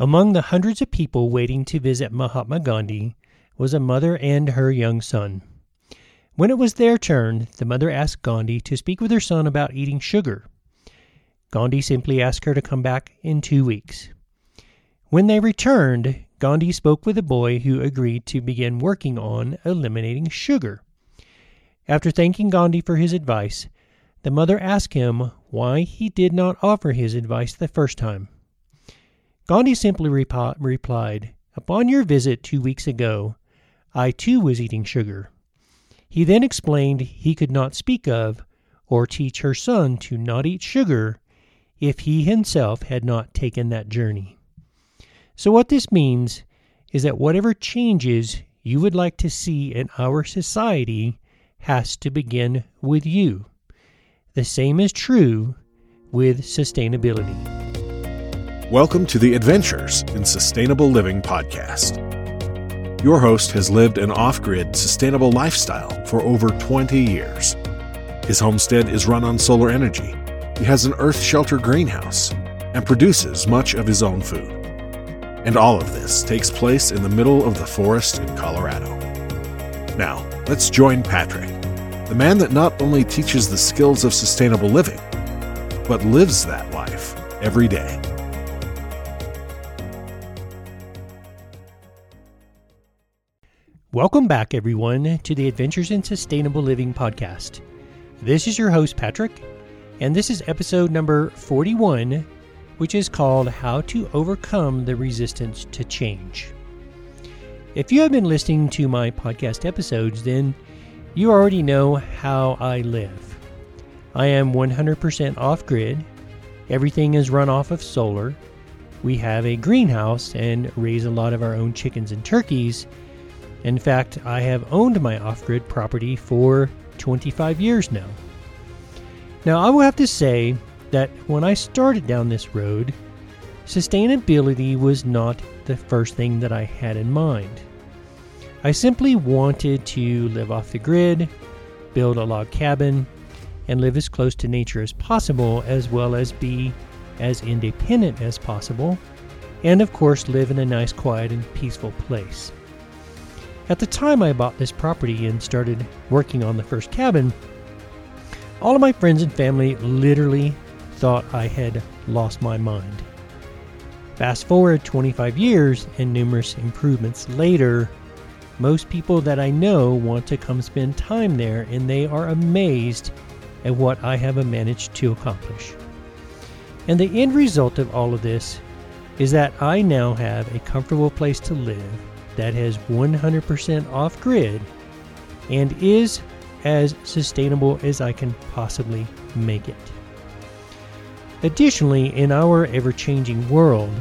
Among the hundreds of people waiting to visit Mahatma Gandhi was a mother and her young son. When it was their turn, the mother asked Gandhi to speak with her son about eating sugar. Gandhi simply asked her to come back in two weeks. When they returned, Gandhi spoke with the boy who agreed to begin working on eliminating sugar. After thanking Gandhi for his advice, the mother asked him why he did not offer his advice the first time. Gandhi simply replied, Upon your visit two weeks ago, I too was eating sugar. He then explained he could not speak of or teach her son to not eat sugar if he himself had not taken that journey. So, what this means is that whatever changes you would like to see in our society has to begin with you. The same is true with sustainability. Welcome to the Adventures in Sustainable Living podcast. Your host has lived an off grid, sustainable lifestyle for over 20 years. His homestead is run on solar energy. He has an earth shelter greenhouse and produces much of his own food. And all of this takes place in the middle of the forest in Colorado. Now, let's join Patrick, the man that not only teaches the skills of sustainable living, but lives that life every day. Welcome back, everyone, to the Adventures in Sustainable Living podcast. This is your host, Patrick, and this is episode number 41, which is called How to Overcome the Resistance to Change. If you have been listening to my podcast episodes, then you already know how I live. I am 100% off grid, everything is run off of solar. We have a greenhouse and raise a lot of our own chickens and turkeys in fact, I have owned my off grid property for 25 years now. Now, I will have to say that when I started down this road, sustainability was not the first thing that I had in mind. I simply wanted to live off the grid, build a log cabin, and live as close to nature as possible, as well as be as independent as possible, and of course, live in a nice, quiet, and peaceful place. At the time I bought this property and started working on the first cabin, all of my friends and family literally thought I had lost my mind. Fast forward 25 years and numerous improvements later, most people that I know want to come spend time there and they are amazed at what I have managed to accomplish. And the end result of all of this is that I now have a comfortable place to live that has 100% off grid and is as sustainable as I can possibly make it. Additionally, in our ever changing world,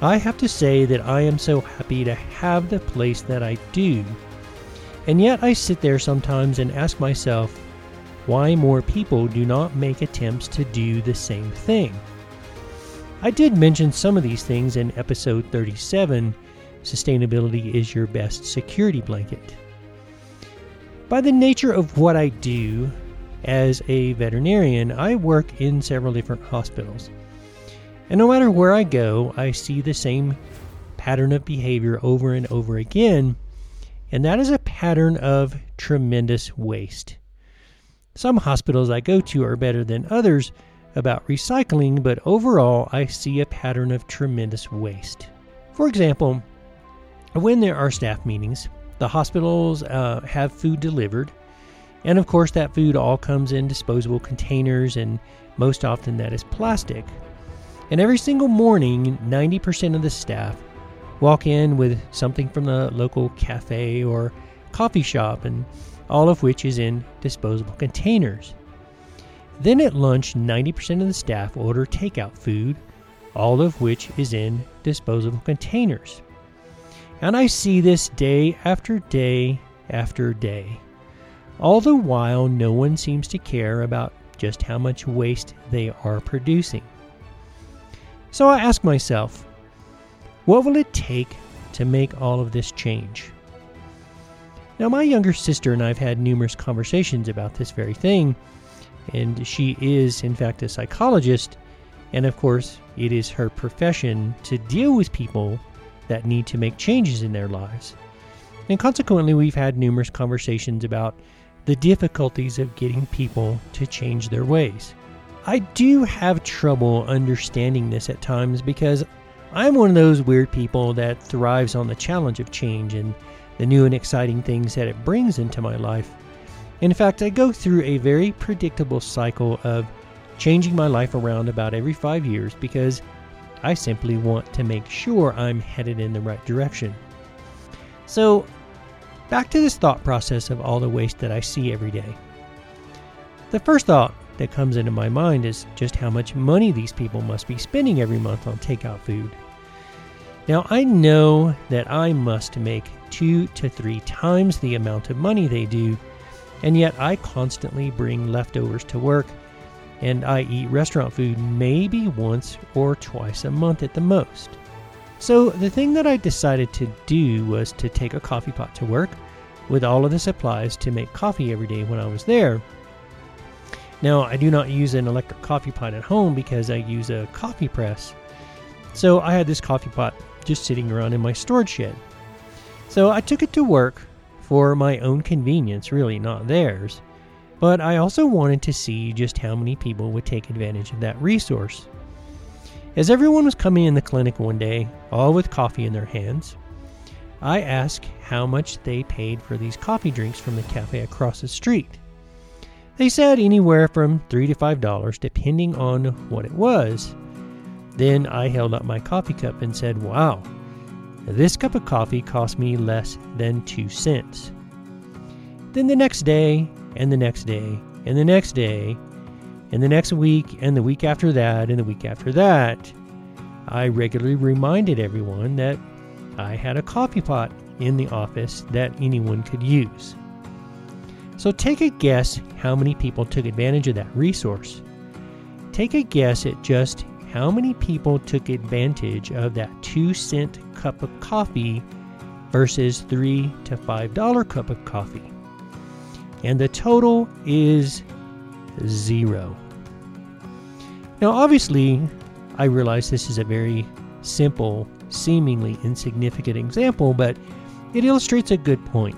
I have to say that I am so happy to have the place that I do. And yet I sit there sometimes and ask myself why more people do not make attempts to do the same thing. I did mention some of these things in episode 37 sustainability is your best security blanket. By the nature of what I do as a veterinarian, I work in several different hospitals. And no matter where I go, I see the same pattern of behavior over and over again, and that is a pattern of tremendous waste. Some hospitals I go to are better than others about recycling, but overall, I see a pattern of tremendous waste. For example, when there are staff meetings, the hospitals uh, have food delivered. And of course, that food all comes in disposable containers, and most often that is plastic. And every single morning, 90% of the staff walk in with something from the local cafe or coffee shop, and all of which is in disposable containers. Then at lunch, 90% of the staff order takeout food, all of which is in disposable containers. And I see this day after day after day. All the while, no one seems to care about just how much waste they are producing. So I ask myself, what will it take to make all of this change? Now, my younger sister and I have had numerous conversations about this very thing, and she is, in fact, a psychologist, And of course, it is her profession to deal with people that need to make changes in their lives. And consequently, we've had numerous conversations about the difficulties of getting people to change their ways. I do have trouble understanding this at times because I'm one of those weird people that thrives on the challenge of change and the new and exciting things that it brings into my life. In fact, I go through a very predictable cycle of changing my life around about every five years because I simply want to make sure I'm headed in the right direction. So, back to this thought process of all the waste that I see every day. The first thought that comes into my mind is just how much money these people must be spending every month on takeout food. Now, I know that I must make two to three times the amount of money they do, and yet I constantly bring leftovers to work and I eat restaurant food maybe once or twice a month at the most. So, the thing that I decided to do was to take a coffee pot to work with all of the supplies to make coffee every day when I was there. Now, I do not use an electric coffee pot at home because I use a coffee press. So, I had this coffee pot just sitting around in my storage shed. So, I took it to work for my own convenience, really, not theirs. But I also wanted to see just how many people would take advantage of that resource. As everyone was coming in the clinic one day, all with coffee in their hands, I asked how much they paid for these coffee drinks from the cafe across the street. They said anywhere from three to five dollars, depending on what it was. Then I held up my coffee cup and said, Wow, this cup of coffee cost me less than two cents. Then the next day, and the next day, and the next day, and the next week, and the week after that, and the week after that, I regularly reminded everyone that I had a coffee pot in the office that anyone could use. So take a guess how many people took advantage of that resource. Take a guess at just how many people took advantage of that 2 cent cup of coffee versus 3 to 5 dollar cup of coffee and the total is zero. Now, obviously, I realize this is a very simple, seemingly insignificant example, but it illustrates a good point.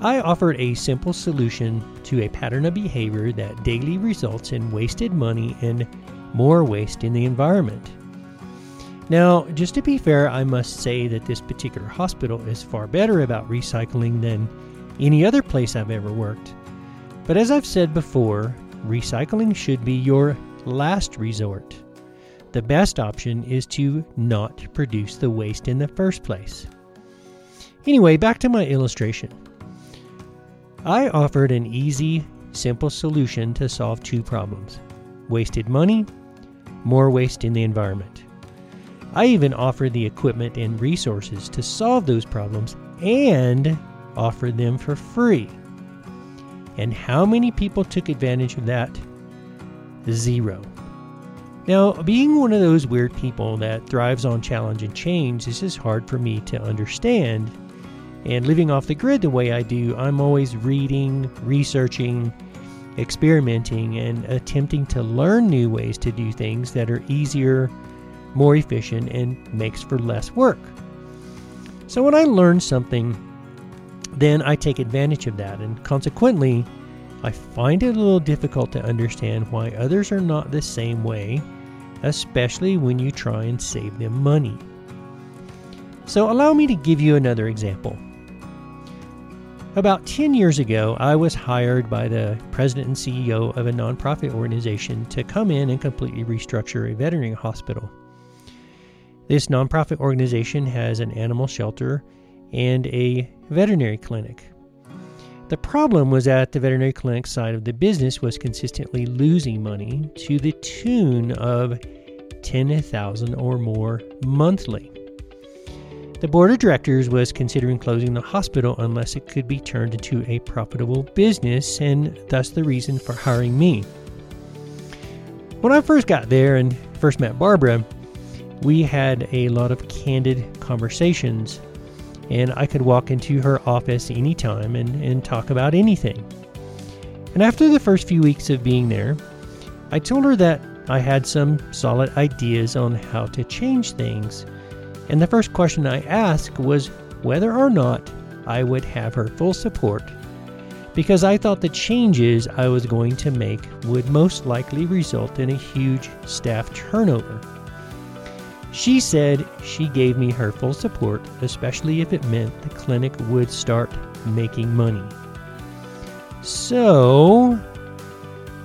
I offered a simple solution to a pattern of behavior that daily results in wasted money and more waste in the environment. Now, just to be fair, I must say that this particular hospital is far better about recycling than any other place I've ever worked. But as I've said before, recycling should be your last resort. The best option is to not produce the waste in the first place. Anyway, back to my illustration. I offered an easy, simple solution to solve two problems wasted money, more waste in the environment. I even offered the equipment and resources to solve those problems and offered them for free. And how many people took advantage of that? Zero. Now, being one of those weird people that thrives on challenge and change, this is hard for me to understand. And living off the grid the way I do, I'm always reading, researching, experimenting, and attempting to learn new ways to do things that are easier, more efficient, and makes for less work. So when I learn something then I take advantage of that, and consequently, I find it a little difficult to understand why others are not the same way, especially when you try and save them money. So, allow me to give you another example. About 10 years ago, I was hired by the president and CEO of a nonprofit organization to come in and completely restructure a veterinary hospital. This nonprofit organization has an animal shelter and a veterinary clinic. The problem was that the veterinary clinic side of the business was consistently losing money to the tune of 10,000 or more monthly. The board of directors was considering closing the hospital unless it could be turned into a profitable business, and thus the reason for hiring me. When I first got there and first met Barbara, we had a lot of candid conversations and I could walk into her office anytime and, and talk about anything. And after the first few weeks of being there, I told her that I had some solid ideas on how to change things. And the first question I asked was whether or not I would have her full support because I thought the changes I was going to make would most likely result in a huge staff turnover. She said she gave me her full support, especially if it meant the clinic would start making money. So,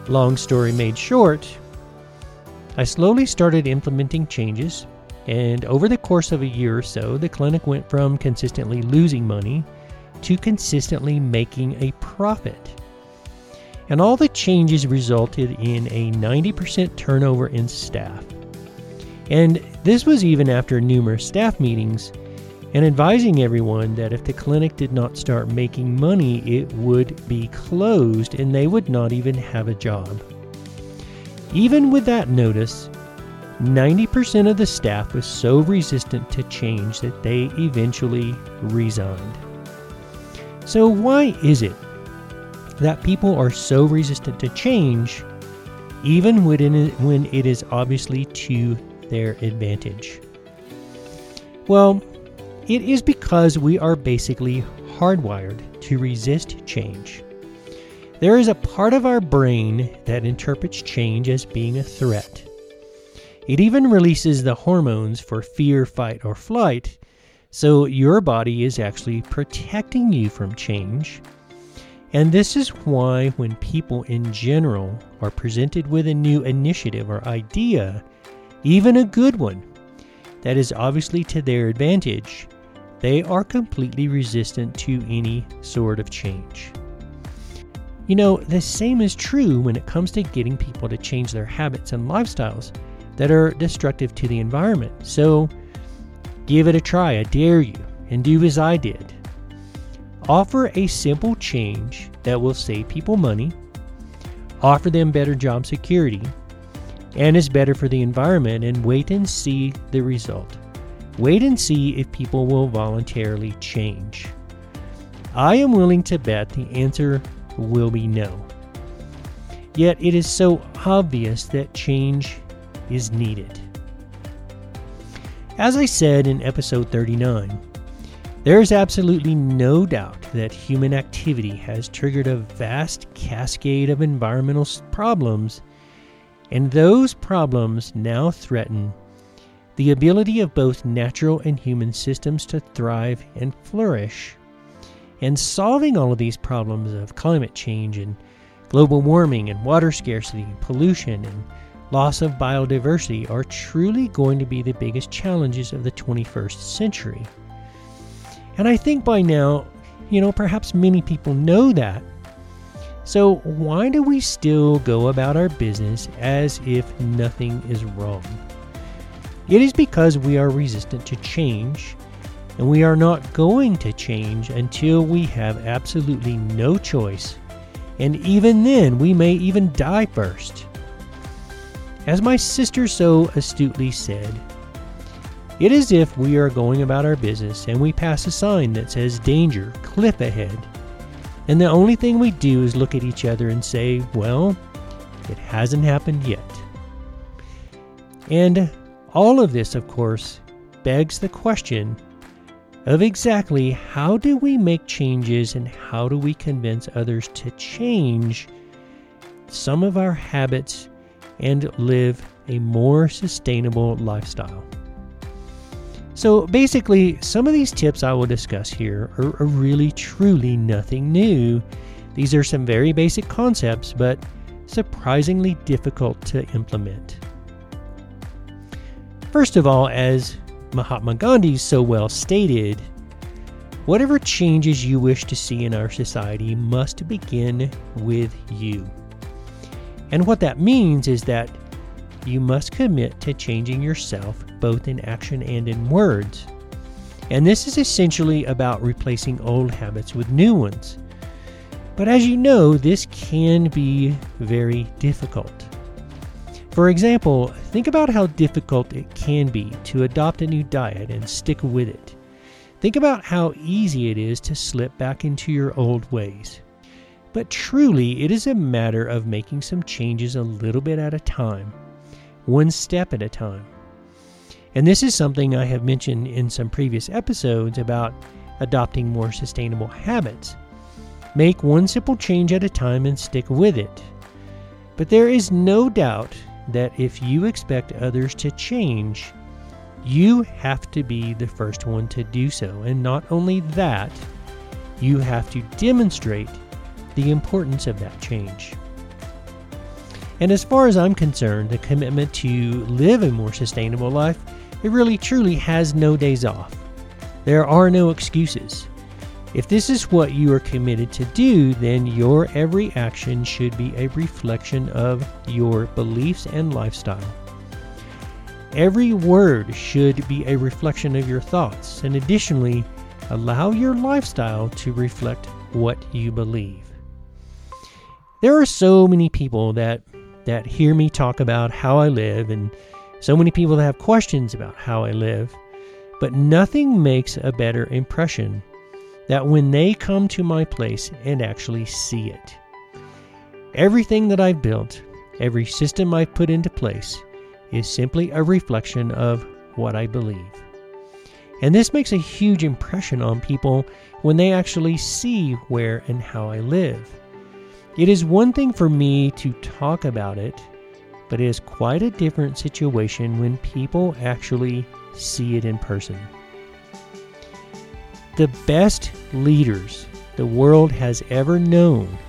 long story made short, I slowly started implementing changes, and over the course of a year or so, the clinic went from consistently losing money to consistently making a profit. And all the changes resulted in a 90% turnover in staff. And this was even after numerous staff meetings and advising everyone that if the clinic did not start making money, it would be closed and they would not even have a job. Even with that notice, 90% of the staff was so resistant to change that they eventually resigned. So, why is it that people are so resistant to change, even when it is obviously to their advantage? Well, it is because we are basically hardwired to resist change. There is a part of our brain that interprets change as being a threat. It even releases the hormones for fear, fight, or flight, so your body is actually protecting you from change. And this is why, when people in general are presented with a new initiative or idea, even a good one, that is obviously to their advantage, they are completely resistant to any sort of change. You know, the same is true when it comes to getting people to change their habits and lifestyles that are destructive to the environment. So, give it a try, I dare you, and do as I did. Offer a simple change that will save people money, offer them better job security, and is better for the environment, and wait and see the result. Wait and see if people will voluntarily change. I am willing to bet the answer will be no. Yet it is so obvious that change is needed. As I said in episode 39, there is absolutely no doubt that human activity has triggered a vast cascade of environmental problems, and those problems now threaten the ability of both natural and human systems to thrive and flourish. And solving all of these problems of climate change and global warming and water scarcity and pollution and loss of biodiversity are truly going to be the biggest challenges of the 21st century. And I think by now, you know, perhaps many people know that. So, why do we still go about our business as if nothing is wrong? It is because we are resistant to change and we are not going to change until we have absolutely no choice, and even then, we may even die first. As my sister so astutely said, it is if we are going about our business and we pass a sign that says danger, cliff ahead, and the only thing we do is look at each other and say, well, it hasn't happened yet. And all of this, of course, begs the question of exactly how do we make changes and how do we convince others to change some of our habits and live a more sustainable lifestyle. So, basically, some of these tips I will discuss here are, are really truly nothing new. These are some very basic concepts, but surprisingly difficult to implement. First of all, as Mahatma Gandhi so well stated, whatever changes you wish to see in our society must begin with you. And what that means is that you must commit to changing yourself both in action and in words. And this is essentially about replacing old habits with new ones. But as you know, this can be very difficult. For example, think about how difficult it can be to adopt a new diet and stick with it. Think about how easy it is to slip back into your old ways. But truly, it is a matter of making some changes a little bit at a time. one step at a time. And this is something I have mentioned in some previous episodes about adopting more sustainable habits. Make one simple change at a time and stick with it. But there is no doubt that if you expect others to change, you have to be the first one to do so. And not only that, you have to demonstrate the importance of that change. And as far as I'm concerned, the commitment to live a more sustainable life, it really truly has no days off. There are no excuses. If this is what you are committed to do, then your every action should be a reflection of your beliefs and lifestyle. Every word should be a reflection of your thoughts, and additionally, allow your lifestyle to reflect what you believe. There are so many people that that hear me talk about how I live and so many people have questions about how I live, but nothing makes a better impression that when they come to my place and actually see it. Everything that I've built, every system I've put into place, is simply a reflection of what I believe. And this makes a huge impression on people when they actually see where and how I live. It is one thing for me to talk about it, but it is quite a different situation when people actually see it in person. The best leaders the world has ever known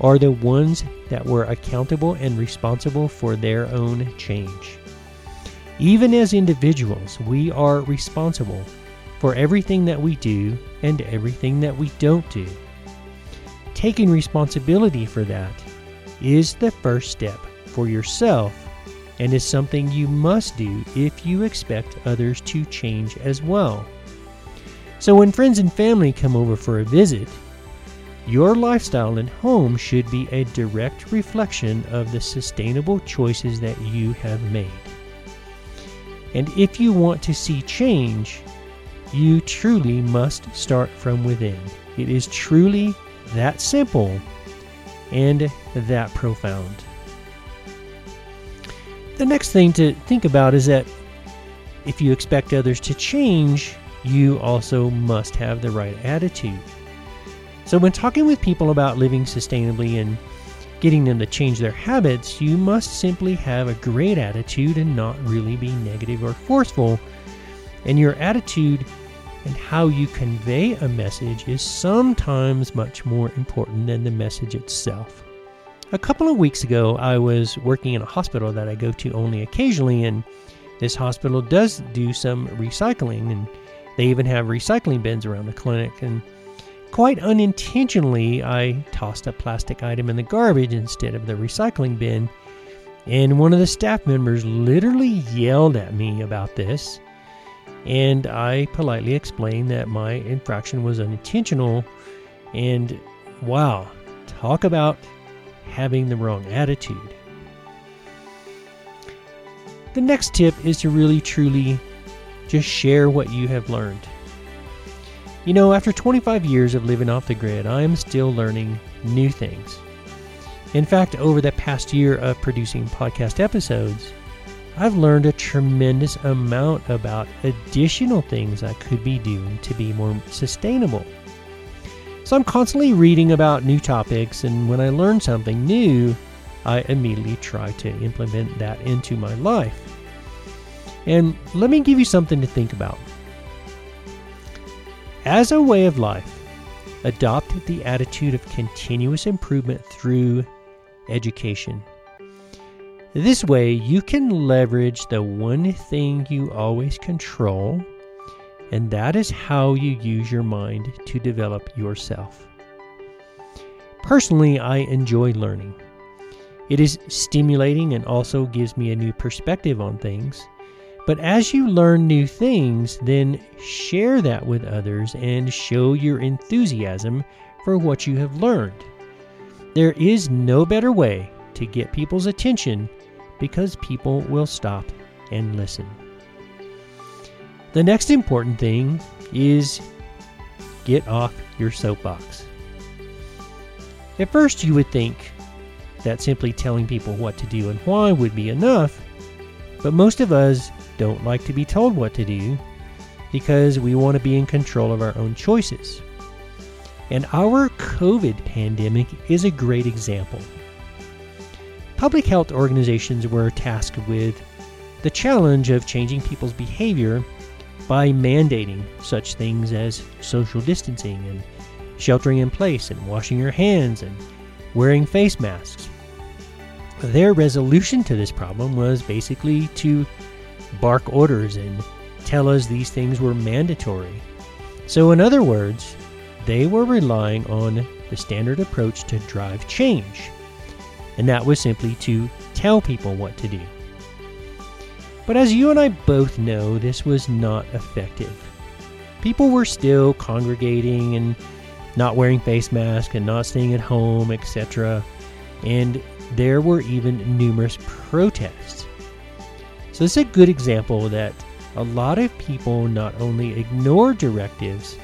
are the ones that were accountable and responsible for their own change. Even as individuals, we are responsible for everything that we do and everything that we don't do. Taking responsibility for that is the first step for yourself and is something you must do if you expect others to change as well. So when friends and family come over for a visit, your lifestyle and home should be a direct reflection of the sustainable choices that you have made. And if you want to see change, you truly must start from within. It is truly that simple and that profound. The next thing to think about is that if you expect others to change, you also must have the right attitude. So, when talking with people about living sustainably and getting them to change their habits, you must simply have a great attitude and not really be negative or forceful. And your attitude and how you convey a message is sometimes much more important than the message itself. A couple of weeks ago, I was working in a hospital that I go to only occasionally, and this hospital does do some recycling and they even have recycling bins around the clinic, and quite unintentionally, I tossed a plastic item in the garbage instead of the recycling bin. And one of the staff members literally yelled at me about this. And I politely explained that my infraction was unintentional. And wow, talk about having the wrong attitude. The next tip is to really truly just share what you have learned. You know, after 25 years of living off the grid, I am still learning new things. In fact, over the past year of producing podcast episodes, I've learned a tremendous amount about additional things I could be doing to be more sustainable. So I'm constantly reading about new topics, and when I learn something new, I immediately try to implement that into my life. And let me give you something to think about. As a way of life, adopt the attitude of continuous improvement through education. This way, you can leverage the one thing you always control, and that is how you use your mind to develop yourself. Personally, I enjoy learning. It is stimulating and also gives me a new perspective on things. But as you learn new things, then share that with others and show your enthusiasm for what you have learned. There is no better way to get people's attention because people will stop and listen. The next important thing is get off your soapbox. At first, you would think that simply telling people what to do and why would be enough, But most of us don't like to be told what to do because we want to be in control of our own choices. And our COVID pandemic is a great example. Public health organizations were tasked with the challenge of changing people's behavior by mandating such things as social distancing and sheltering in place and washing your hands and wearing face masks. Their resolution to this problem was basically to bark orders and tell us these things were mandatory. So, in other words, they were relying on the standard approach to drive change, and that was simply to tell people what to do. But as you and I both know, this was not effective. People were still congregating and not wearing face masks and not staying at home, etc. And there were even numerous protests. So, this is a good example that a lot of people not only ignore directives,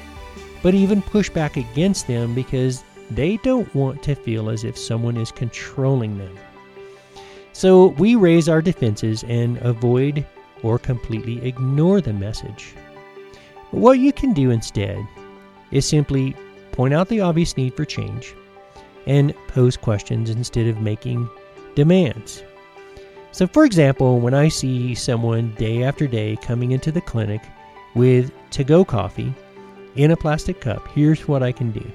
but even push back against them because they don't want to feel as if someone is controlling them. So we raise our defenses and avoid or completely ignore the message. But what you can do instead is simply point out the obvious need for change and pose questions instead of making demands. So, for example, when I see someone day after day coming into the clinic with to go coffee in a plastic cup, here's what I can do.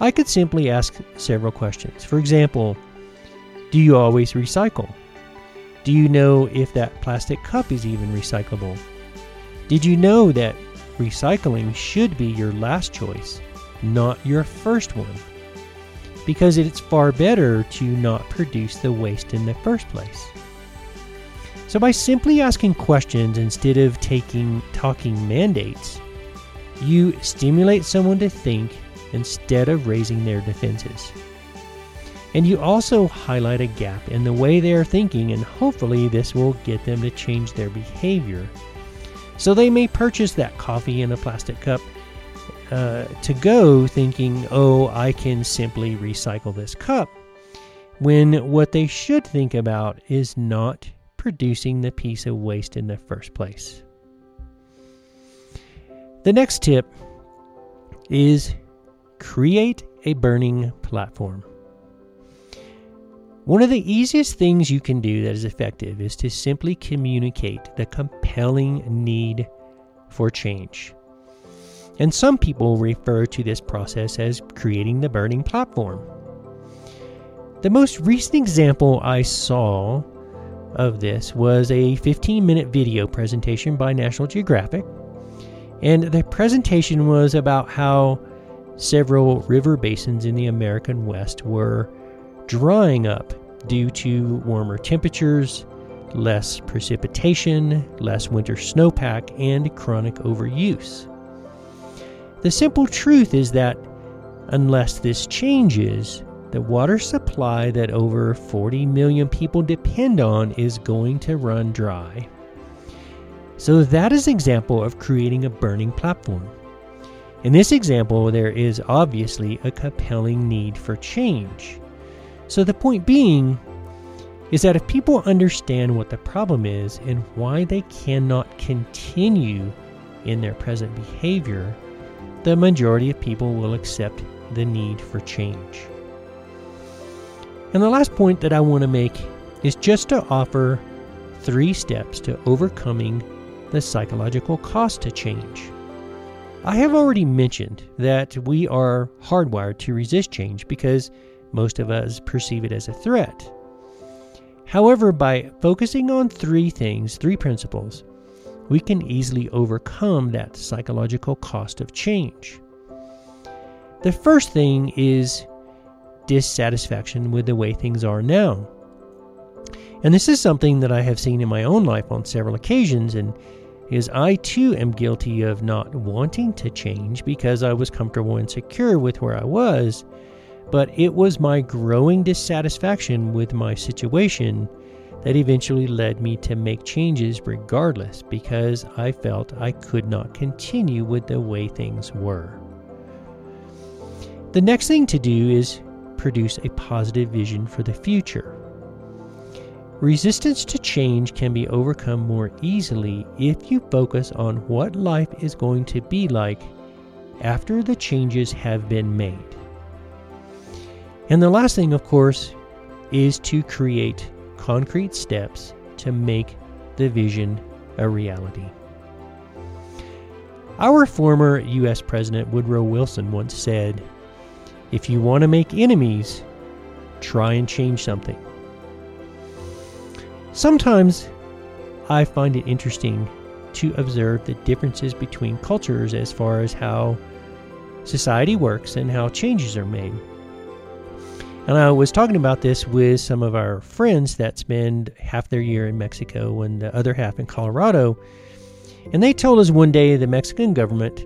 I could simply ask several questions. For example, do you always recycle? Do you know if that plastic cup is even recyclable? Did you know that recycling should be your last choice, not your first one? Because it's far better to not produce the waste in the first place. So by simply asking questions instead of taking talking mandates, you stimulate someone to think instead of raising their defenses. And you also highlight a gap in the way they are thinking, and hopefully, this will get them to change their behavior. So they may purchase that coffee in a plastic cup uh, to go thinking, oh, I can simply recycle this cup. When what they should think about is not producing the piece of waste in the first place. The next tip is create a burning platform. One of the easiest things you can do that is effective is to simply communicate the compelling need for change. And some people refer to this process as creating the burning platform. The most recent example I saw of this was a 15 minute video presentation by National Geographic. And the presentation was about how several river basins in the American West were drying up due to warmer temperatures, less precipitation, less winter snowpack, and chronic overuse. The simple truth is that unless this changes, the water supply that over 40 million people depend on is going to run dry. So that is an example of creating a burning platform. In this example, there is obviously a compelling need for change. So the point being is that if people understand what the problem is and why they cannot continue in their present behavior, the majority of people will accept the need for change. And the last point that I want to make is just to offer three steps to overcoming the psychological cost to change. I have already mentioned that we are hardwired to resist change because most of us perceive it as a threat. However, by focusing on three things, three principles, we can easily overcome that psychological cost of change. The first thing is dissatisfaction with the way things are now. And this is something that I have seen in my own life on several occasions, and is I too am guilty of not wanting to change because I was comfortable and secure with where I was but it was my growing dissatisfaction with my situation that eventually led me to make changes regardless because I felt I could not continue with the way things were. The next thing to do is produce a positive vision for the future. Resistance to change can be overcome more easily if you focus on what life is going to be like after the changes have been made. And the last thing, of course, is to create concrete steps to make the vision a reality. Our former U.S. President Woodrow Wilson once said, If you want to make enemies, try and change something. Sometimes I find it interesting to observe the differences between cultures as far as how society works and how changes are made. And I was talking about this with some of our friends that spend half their year in Mexico and the other half in Colorado. And they told us one day the Mexican government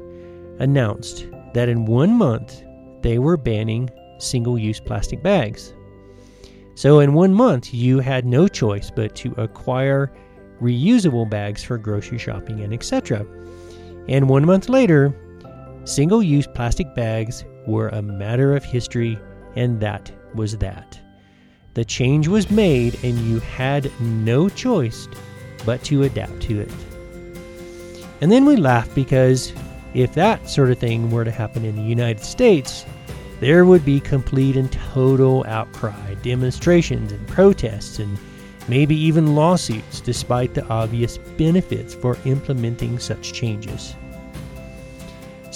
announced that in one month they were banning single use plastic bags. So, in one month, you had no choice but to acquire reusable bags for grocery shopping and etc. And one month later, single use plastic bags were a matter of history, and that was that. The change was made, and you had no choice but to adapt to it. And then we laugh because if that sort of thing were to happen in the United States, there would be complete and total outcry, demonstrations and protests, and maybe even lawsuits, despite the obvious benefits for implementing such changes.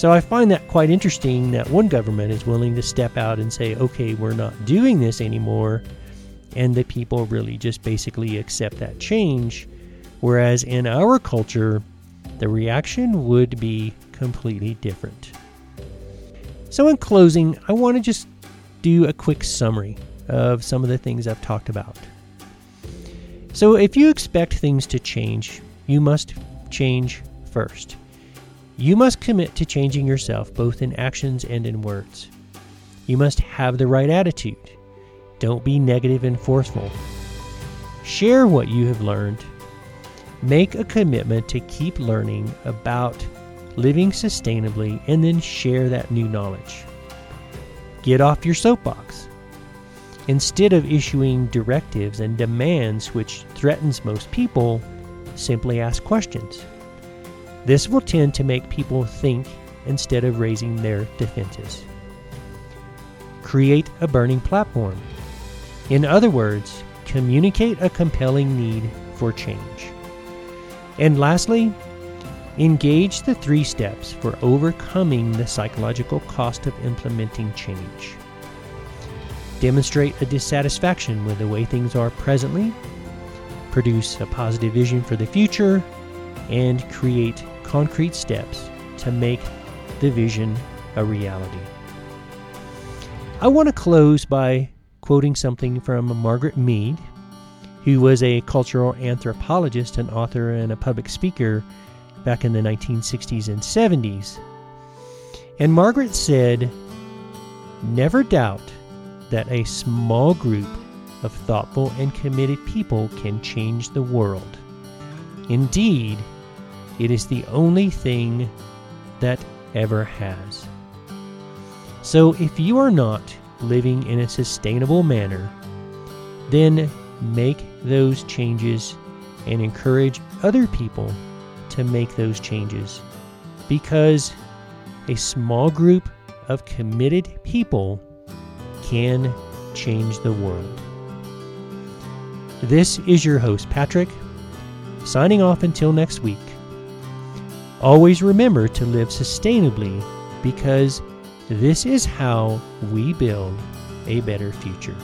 So I find that quite interesting that one government is willing to step out and say, okay, we're not doing this anymore, and the people really just basically accept that change. Whereas in our culture, the reaction would be completely different. So, in closing, I want to just do a quick summary of some of the things I've talked about. So, if you expect things to change, you must change first. You must commit to changing yourself both in actions and in words. You must have the right attitude. Don't be negative and forceful. Share what you have learned. Make a commitment to keep learning about living sustainably, and then share that new knowledge. Get off your soapbox. Instead of issuing directives and demands which threatens most people, simply ask questions. This will tend to make people think instead of raising their defenses. Create a burning platform. In other words, communicate a compelling need for change. And lastly, Engage the three steps for overcoming the psychological cost of implementing change. Demonstrate a dissatisfaction with the way things are presently, produce a positive vision for the future, and create concrete steps to make the vision a reality. I want to close by quoting something from Margaret Mead, who was a cultural anthropologist, an author, and a public speaker back in the 1960s and 70s. And Margaret said, Never doubt that a small group of thoughtful and committed people can change the world. Indeed, it is the only thing that ever has. So, if you are not living in a sustainable manner, then make those changes and encourage other people to make those changes because a small group of committed people can change the world. This is your host, Patrick, signing off until next week. Always remember to live sustainably because this is how we build a better future.